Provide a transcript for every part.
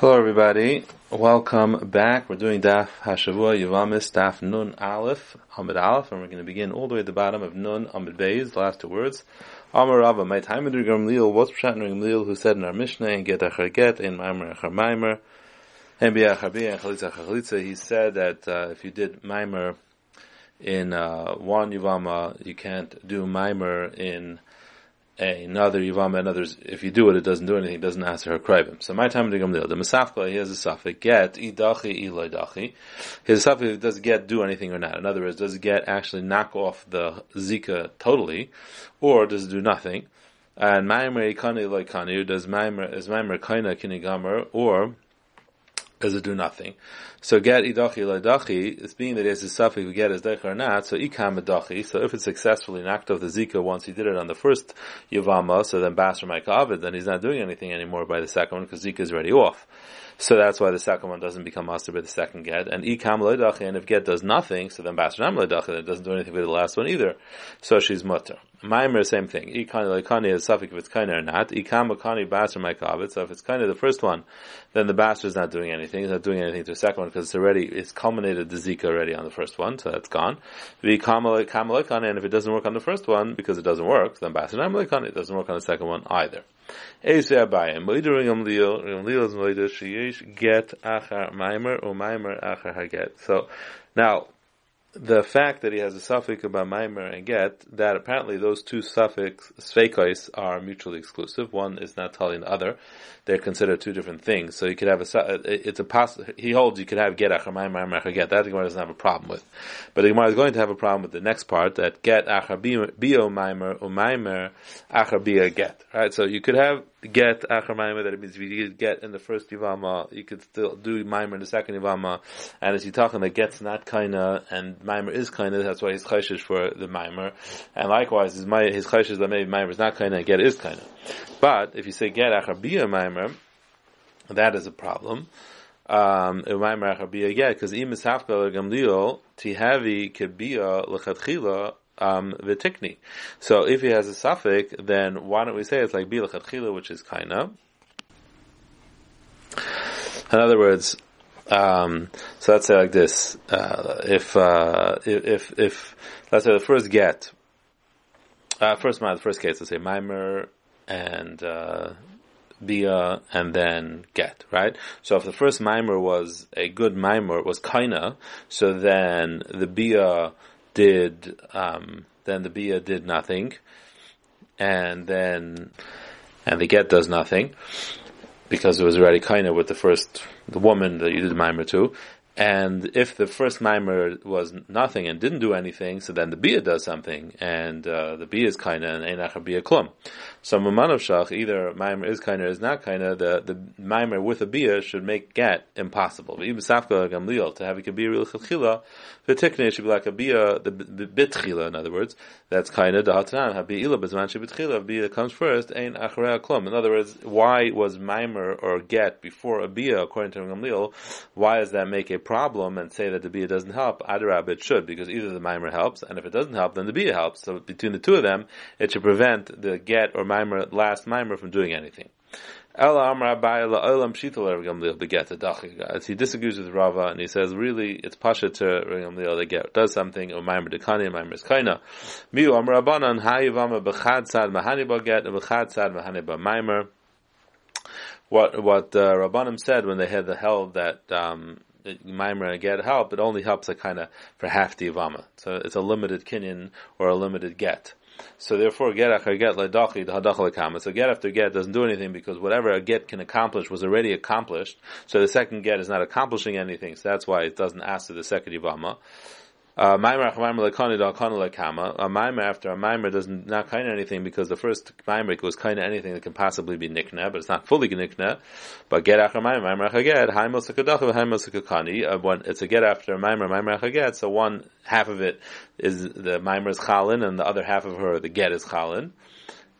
Hello, everybody. Welcome back. We're doing Daf Hashavua Yavamis Daf Nun Aleph Amid Aleph, and we're going to begin all the way at the bottom of Nun Amid Beis, the last two words. Amar Rava, my time in Gamliel, what's Pshat Gamliel, who said in our Mishnah, and Get Achar Get, in Maimer Achar Maimer, and Biachar Bia, and Chalitza Achar Chalitza, he said that uh, if you did Maimer in uh, one Yavama, you can't do Maimer in another Yivam and others, if you do it, it doesn't do anything, it doesn't answer her krivim. So my time to Gamliel, the Masafka, he has a suffix, get, idachi, iloidachi. His suffix, does get do anything or not? In other words, does get actually knock off the Zika totally, or does do nothing? And Maimer ikani loikani, does Maimer, is Maimer kaina kinigamer, or does it do nothing? So get idachi leidachi, it's being that has a suffix we get as deich or not, so ikam idachi, so if it's successfully knocked off the zika once he did it on the first yavama, so then basra maikavid, then he's not doing anything anymore by the second one because zika is already off. So that's why the second one doesn't become master by the second get. And ikam leidachi, and if get does nothing, so then basra nam leidachi, then it doesn't do anything with the last one either. So she's mutter. Maimer, same thing. Ikani leikani is suffix if it's kind or not. Ikam akani basra maikavid, so if it's kind of the first one, then the basra is not doing anything, it's not doing anything to the second one because it's already, it's culminated the zika already on the first one, so that's gone. And if it doesn't work on the first one, because it doesn't work, then basra nam leikani, it doesn't work on the second one either. Get achar maimer or maimer achar haget. So, now, the fact that he has a suffix about Maimer and Get, that apparently those two suffix, Sveikos, are mutually exclusive. One is not telling the other. They're considered two different things. So you could have a, it's a poss, he holds you could have Get Achar Maimer, Maimer Get. That the Gemara doesn't have a problem with. But the Gemara is going to have a problem with the next part, that Get Achar Bio Maimer, or Maimer Achar Bia Get. Right? So you could have get Achar Maimer, that it means if you get in the first Yivama, you could still do Maimer in the second Yivama, and as you talking that get's not kinda, and Maimer is kinda, that's why he's chayshish for the Maimer, and likewise, his, his chayshish that maybe Maimer is not and get is kinda. But, if you say get Achar Maimer, that is a problem. Um, Maimer Achar get, because Imis Hafka Gamliel, Tihavi Kebia Lechatchila, um, vitikni. So if he has a suffix, then why don't we say it's like bilachatchila, which is kaina. In other words, um, so let's say like this: uh, if, uh, if if let's say the first get, uh, first the first case, let's say mimer and uh, bia and then get, right? So if the first mimer was a good mimer, it was kaina, so then the bia did, um, then the bia did nothing, and then, and the get does nothing, because it was already kind of with the first, the woman that you did mimer to, and if the first mimer was nothing and didn't do anything, so then the bia does something, and uh, the bia is kind of and einach bia klum. So Mamanov Shach, either mimer is kind or is not kind of, the, the Maimer with a Bia should make get impossible. Even Safka Gamliel, to have a Kabir real should be like a Bia, the, Bitchila, in other words, that's kind of the Hatanan, Habi'ila Bezman Shebitchila, Bia comes first, Ein Acharei Klum. In other words, why was mimer or get before a Bia, according to Gamliel, why does that make a problem and say that the Bia doesn't help? Adarab, it should, because either the Maimer helps, and if it doesn't help, then the Bia helps. So between the two of them, it should prevent the get or mimer, last mimer from doing anything. He disagrees with Rava and he says, really, it's pasha to Gamliel that get does something, or mimer dekani, mimer is kaina. Miu amar Rabbanan, hayivama b'chad sad mahani get, and b'chad sad mahani mimer. What, what, uh, Rabbanim said when they had the held that, um, Mimer and get help, it only helps a kind of for half the Ivama. So it's a limited kinyan or a limited get. So therefore, get after get. So get after get doesn't do anything because whatever a get can accomplish was already accomplished. So the second get is not accomplishing anything. So that's why it doesn't ask to the second yivama. Uh, Maimer A Maimer after a Maimer doesn't not kind of anything because the first Maimer was kind of anything that can possibly be nikna, but it's not fully nikna. But get after Maimer, Maimer Achaget, Sekakani. Uh, it's a get after a Maimer, Maimer Achaget. So one half of it is the Maimer is Chalin, and the other half of her the get is Chalin,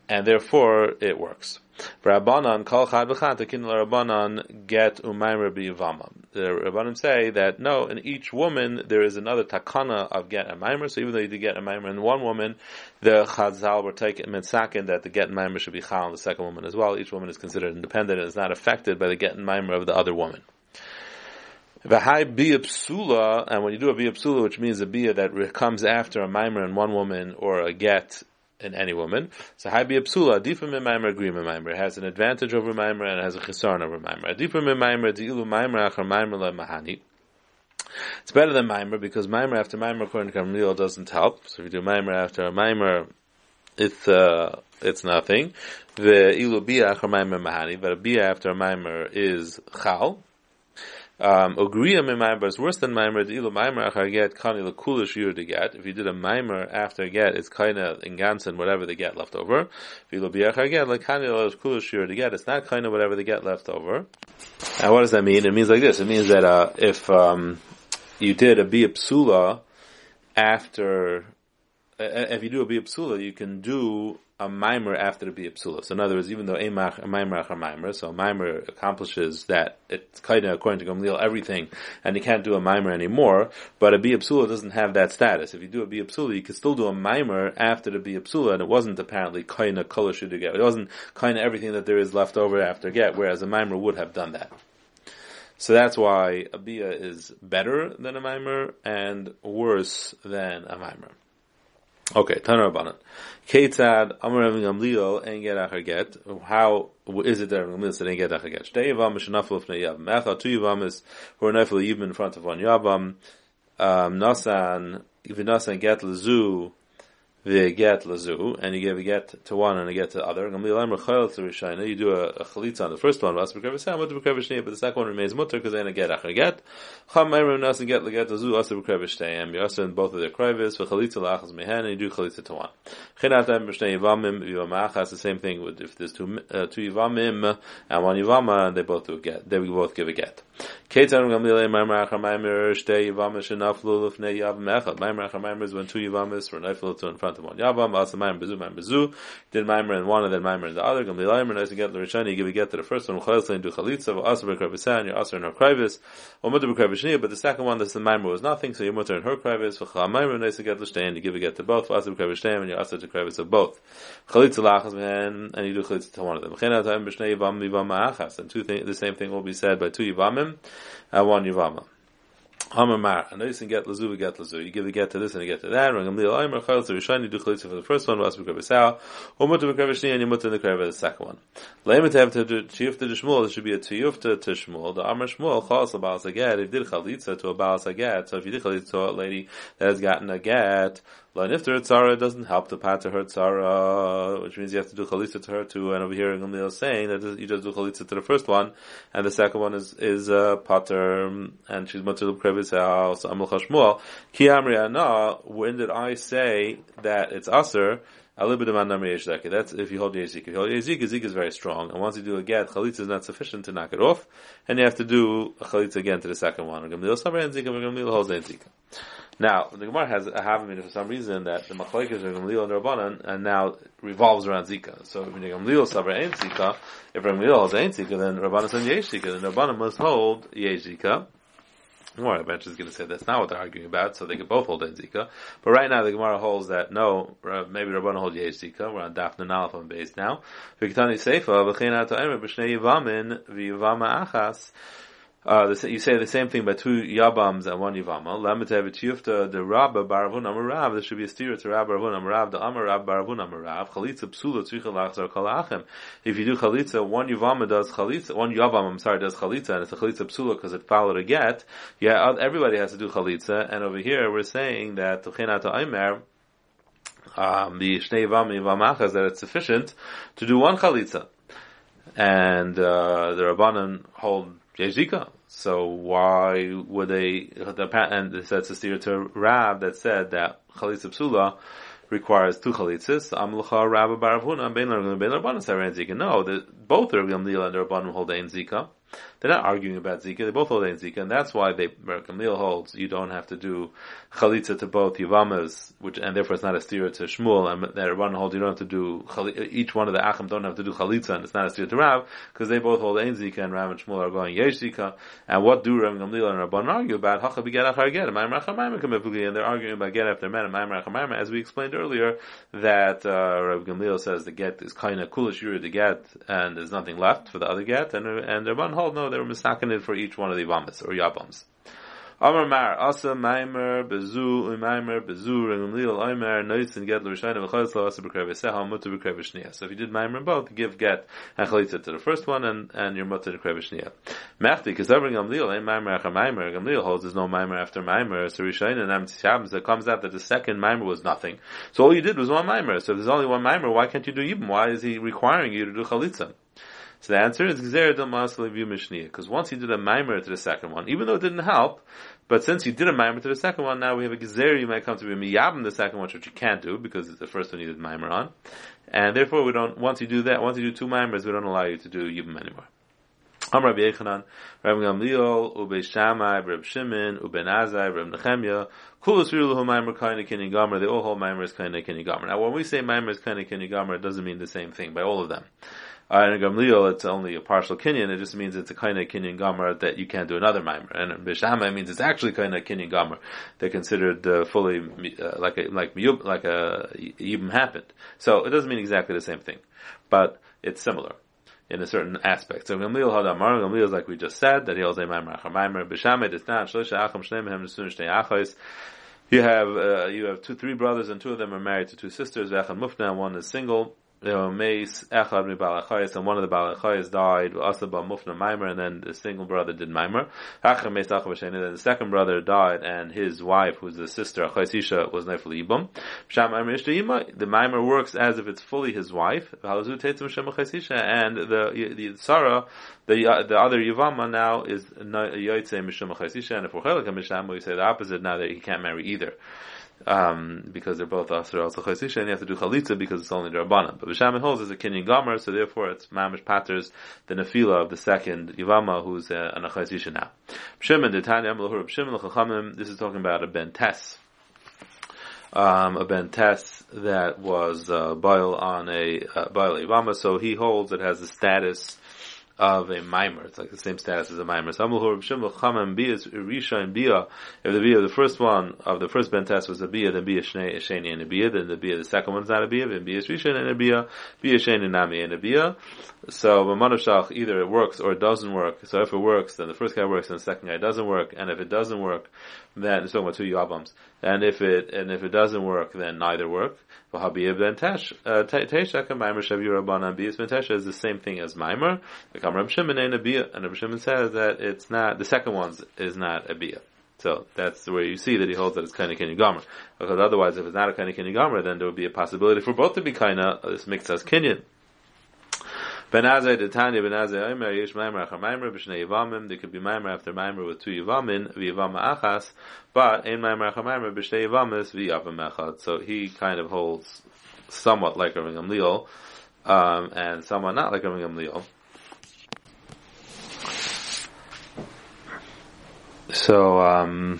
and therefore it works. Rabbanan kol chad v'chad tekin Rabbanan get umaymer biyavama. the Rabbanim say that no, in each woman there is another takana of get mimer. So even though you did get a in one woman, the chazal were taking mitzakin that the get and should be chal in the second woman as well. Each woman is considered independent and is not affected by the get and of the other woman. The high bia psula, and when you do a bia psula, which means a bia that comes after a mimer in one woman or a get in any woman. So bia psula, adifa mimer, agree mimer, has an advantage over mimer and has a chisaron over mimer. Adifa mimer, di'ilu mimer, achar mimer le mahani. It's better than mimer because mimer after mimer, according to Gamliel, doesn't help. So if you do mimer after a mimer, it's uh, it's nothing. The ilu bia achar mimer mahani, but a bia after a mimer is chal. Um, Ogriya mimer is worse than mimer. The ilu mimer achar get kani lekula shiur to get. If you did a mimer after get, it's kind of in gansen whatever they get left over. Ilu biachar get like kani lekula shiur to get. It's not kind of whatever they get left over. Now what does that mean? It means like this. It means that uh, if um, you did a bia psula after, if you do a bia psula, you can do a mimer after the bia psula. So in other words, even though a mimer a mimer, so a mimer accomplishes that it's kind of according to Gamliel everything, and you can't do a mimer anymore. But a bia psula doesn't have that status. If you do a bia psula, you can still do a mimer after the bia psula, and it wasn't apparently kind of to get. It wasn't kind of everything that there is left over after get, whereas a mimer would have done that. So that's why a bia is better than a mimer and worse than a mimer. Okay, Tanar Rabbanan. Ketzad Amar Rabbi Gamliel and get achar get. How is it that Rabbi Gamliel said and get achar get? Shtei Yavam Mishanafel Fnei Yavam. Echad two Yavamis who are nafel even in front of one Yavam. Um, Nasan V'Nasan get lezu the get lazu, and you give a get to one and a get to the other. You do a, a chalitza on the first one, but the second one remains mutter because then a get achar get. Cham get the get lazu asa b'krev You also in both of their krevis for chalitza lachas mehen, and you do chalitza to one. Chinatam b'shnei yivamim yivamachas. The same thing with if there's two uh, two yivamim and one yivama, they both do a get. They both give a get. Maimer maimer yavam. Maimer is when two yivamis were niflu to in front of one yavam. Also maimer bezu maimer bezu. Did maimer in one and then maimer in the other. Gamlile maimer nice to get the rishani. Give a get to the first one. Chayil saying do chalitza. Also b'kravisan. You're also in her krivis. Or mutter b'kravishniya. But the second one, that's the maimer was nothing. So you're mutter in her krivis. V'chal maimer nice to get the shtein. You give a get to both. Also b'kravishniya. And you're also to krivis of both. Chalitza lachas mehen. And you do chalitza to one of them. Chenat ha'im b'shnei yivam yivam ma'achas. And two things, the same thing will be said by two yivamim uh, one Yavama. Hamamar. You can get lazu, get lazu. You give a get to this and a get to that. Rangam liel aimer chayil to rishon. You do chalitza for the first one. Vas b'krev esau. Or mutter b'krev shni and you mutter in the krev the second one. Leimet have to tiyufta to Shmuel. There should be a tiyufta to Shmuel. The Amar Shmuel chalas a baal saget. If did chalitza to a baal saget. So if you did chalitza to a lady that has gotten a get, Nifter tzara doesn't help the pat to her tzara, which means you have to do chalitza to her too. And over here, Gamliel is saying that you just do chalitza to the first one, and the second one is is uh, pater, and she's mutter krevis house amul chashmuel. Ki amri When did I say that it's aser? That's if you hold yezik. If you hold yezik, yezik is very strong, and once you do a get, chalitza is not sufficient to knock it off, and you have to do a chalitza again to the second one. Now, the Gemara has a havamina for some reason that the machlekes are Gamliel and Rabbanan, and now revolves around Zika. So if Gamliel saber ain't Zika, if Gamliel holds ain't Zika, then Rabbanan says Yesh Zika, then Rabbanan must hold Yesh Zika. Gemara eventually is going to say that's not what they're arguing about, so they can both hold in Zika. But right now the Gemara holds that no, uh, maybe Rabbanan hold Yesh Zika. We're on Dafna Nalaf on base now. V'kitani Seifa, b'shnei Yivamin, v'yivama achas, uh, the, you say the same thing by two yabams and one yavama. Lamatev yufta the rabba baravun amarav. There should be a steer to rabba baravun amarav. The amarav baravun amarav. Chalitza psula tzricha lachzar kalachem. If you do chalitza, one yavama does chalitza. One yavam, I'm sorry, does chalitza, and it's a chalitza psula because it followed a get. Yeah, everybody has to do chalitza. And over here we're saying that tuchinata aimer. Um, the shnei yavam yavamachas that it's sufficient to do one chalitza, and uh, the rabbanon hold Yezika. So why would they, the and that's a steer to Rab that said that Chalitza Psula requires two chalitzas. Amlucha Rabba Baravuna and Ben Rabbanan Saran Zika. No, the, both are Gamliel and Rabbanan hold Ein Zika. They're not arguing about Zika. They both hold Ein Zika, and that's why they Gamliel holds you don't have to do chalitza to both Yavamas, which and therefore it's not a steer to Shmuel, and that one holds you don't have to do each one of the Achim don't have to do chalitza, and it's not a steer to Rav because they both hold Ein Zika, and Rav and Shmuel are going Yesh Zika. And what do Rav Gamliel and Rabban argue about? Hacha beget achar get, and they're arguing about get after men, and as we explained earlier, that uh, Rav Gamliel says the get is kind of coolish yuri to get, and there's nothing left for the other get, and and Rabban hold no, they were misakin for each one of the Yabamas or Yabams. Amar Mar, Asa Maimer, Bezu, Maimer, Bezu, Regamliel, Aimer, Noitzin, Get, L'Rishayna, V'chayzla, Asa B'krev Seha, Mutter B'krev Shnia. So if you did Maimer in both, give Get and Chalitza to the first one, and, and your Mutter B'krev Shnia. Mechti, because every Gamliel, ain't Maimer after Maimer, Gamliel holds there's no Maimer after Maimer, so Rishayna and Am it comes out that the second Maimer was nothing. So all you did was one Maimer. So if there's only one Maimer, why can't you do Yibam? Why is he requiring you to do Chalitza? So the answer is because once he did a mimer to the second one, even though it didn't help, but since you did a mimer to the second one, now we have a Gzer you might come to be Miyabim the second one, which you can't do because the first one you did mimer on. And therefore we don't, once you do that, once you do two mimers, we don't allow you to do Yibim anymore. I'm Rabbi Yechanan, Rabbi Gamliel, Ube Shammai, Rabbi Shimon, Ube Nazai, Rabbi Nechemia, Kulos Riluhu Maimer Kaina Kini Gomer, they all hold Maimer as Kaina Kini Gomer. Now when we say Maimer is Kaina Kini Gomer, it doesn't mean the same thing by all of them. Uh, in Gamliel, it's only a partial kinyan. It just means it's a kind of kinyan gomer that you can't do another mimer. And Bishama means it's actually kind of kinyan gomer. They're considered uh, fully uh, like a like like a even happened. So it doesn't mean exactly the same thing, but it's similar in a certain aspect. So Gamliel had Amar, Gamliel is like we just said, that he holds a Maimer Achar Maimer, B'Shamed is not, Shlosh Acham Shneim Hem Nesun Shtei Achos, you have, uh, you have two, three brothers and two of them are married to two sisters, V'Echan Mufna, one is single, Mi Balachayas, and one of the Balachayas died, Asaba Mufna Maimer, and then the single brother did Maimer. Then the second brother died, and his wife, who's the sister, Achaisisha, was Nefel Ibum. The Maimer works as if it's fully his wife, and the, the Sarah, the, the other Yavama now is Yoitze Mishum Achaisisha, and if we're Chelik Misham, we say the opposite, now that he can't marry either um, because they're both Asr also Chosisha, and you have to do Chalitza because it's only Rabbanan. But Bishamin holds is a Kinyan Gomer, so therefore it's Mamish Patters, the Nefila of the second Yivama, who's uh, an Chosisha now. Shimon, the Tanya, Shimon, this is talking about a Ben Tess. Um, a Ben Tess that was, uh, on a, uh, Yivama, so he holds it has the status of a mimer. It's like the same status as a mimer. So Bia is Risha and Bia. If the Bia the first one of the first Bentes was a Bia, then Bia Shnei Sheni and a Bia, then the Bia the second one is not a Bia, then Bia is Risha and a Bia, Bia Sheni Nami and a Bia. So Mamanashach either it works or it doesn't work. So if it works, then the first guy works and the second guy doesn't work. And if it doesn't work, then it's talking about two Yavams. And if it and if it doesn't work, then neither work. V'habiyah ben tesh uh, teisha k'maimer shav yurabanan biyas ben is the same thing as maimer. The shimon a and Shimon says that it's not the second one is not a biyah. So that's where you see that he holds that it's kind of kinyan. Because otherwise, if it's not a kind of then there would be a possibility for both to be kind of this mixed as kinyan. Ben Azai the Tanya Ben Azai Omer Yesh Maimer Achar Maimer B'Shnei Yivamim there could be Maimer after Maimer with two Yivamin V'Yivama Achas but Ein Maimer Achar Maimer B'Shnei Yivamis V'Yavim Echad so he kind of holds somewhat like a Gamliel um, and somewhat not like a Gamliel so um,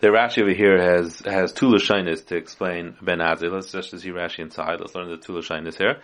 the Rashi over here has has two lashonis to explain Ben Azai. Let's just see Rashi inside. Let's learn the two lashonis here.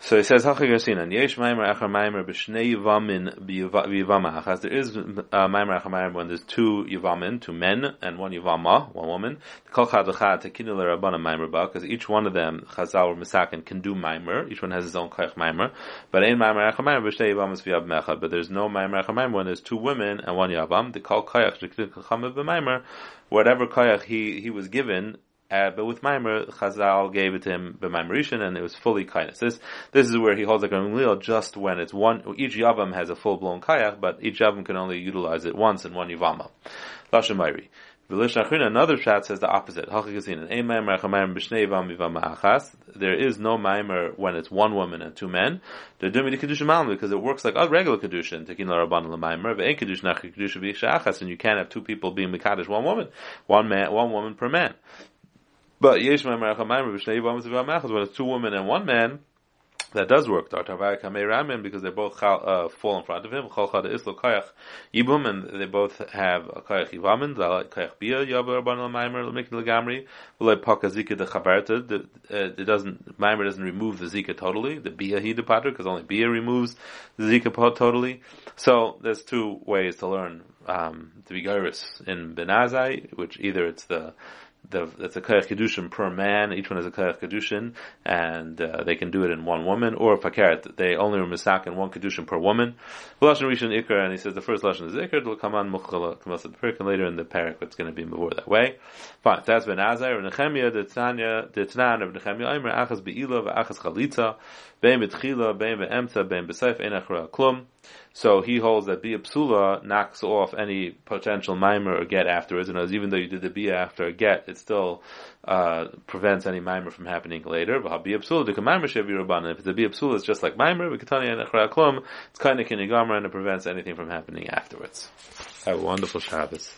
So he says, Hacha Yosinan, Yesh Maimer Achar Maimer B'Shnei Yivamin B'Yivama. There is uh, Maimer Achar Maimer when there's two Yivamin, two men, and one Yivama, one woman. The Kol Chad L'Chad Tekinu L'Rabbana Maimer Ba, because each one of them, Chazal or Misakin, can do Maimer. Each one has his own Kayach Maimer. But in Maimer Achar Maimer B'Shnei Yivamis V'Yav. But there's no Maimer Achar Maimer when there's two women and one Yavam. The Kol Kayach Tekinu B'Maimer, whatever Kayach he, he was given, uh, but with Maimer, Chazal gave it to him by Maimerishan, and it was fully kindness. This this is where he holds like a Gamliel just when it's one. Each yavam has a full blown kayak, but each yavam can only utilize it once in one yavama. Lashon Mairi. Another shot says the opposite. There is no mimer when it's one woman and two men. Because it works like a regular kedusha. Taking rabban l'maimer, but kedusha nach kedusha and you can't have two people being mekadosh one woman, one man, one woman per man. But Yesh when it's two women and one man, that does work. Because they both uh, fall in front of him. Ibum, and they both have a koyach ivamin. Koyach bia yavar ban al maimer l'mikd l'gamri. V'loi paka zika de chaberta. It doesn't, maimer doesn't remove the zika totally. The bia he depater, because only bia removes the zika totally. So there's two ways to learn um, to be gyrus in Benazai, which either it's the the, it's a kayach kedushin per man. Each one is a kayach kedushin, and uh, they can do it in one woman. Or a fakeret, they only are misak in one kedushin per woman. Lashon rishon ikar, and he says the first lashon is ikar. It'll come on perik, and later in the parak it's going to be more that way. Fine. That's ben Azai or Nechemia. The Tanya, the Tanan of Nechemia. Aimer achas beila v'achas chalitza. So he holds that Bia Psula knocks off any potential mimer or get afterwards, and even though you did the Bia after a get, it still uh, prevents any mimer from happening later. But Bia Psula, the mimer If it's a Bia Psula, it's just like mimer, it's kind of kinigamra and it prevents anything from happening afterwards. Have a wonderful Shabbos.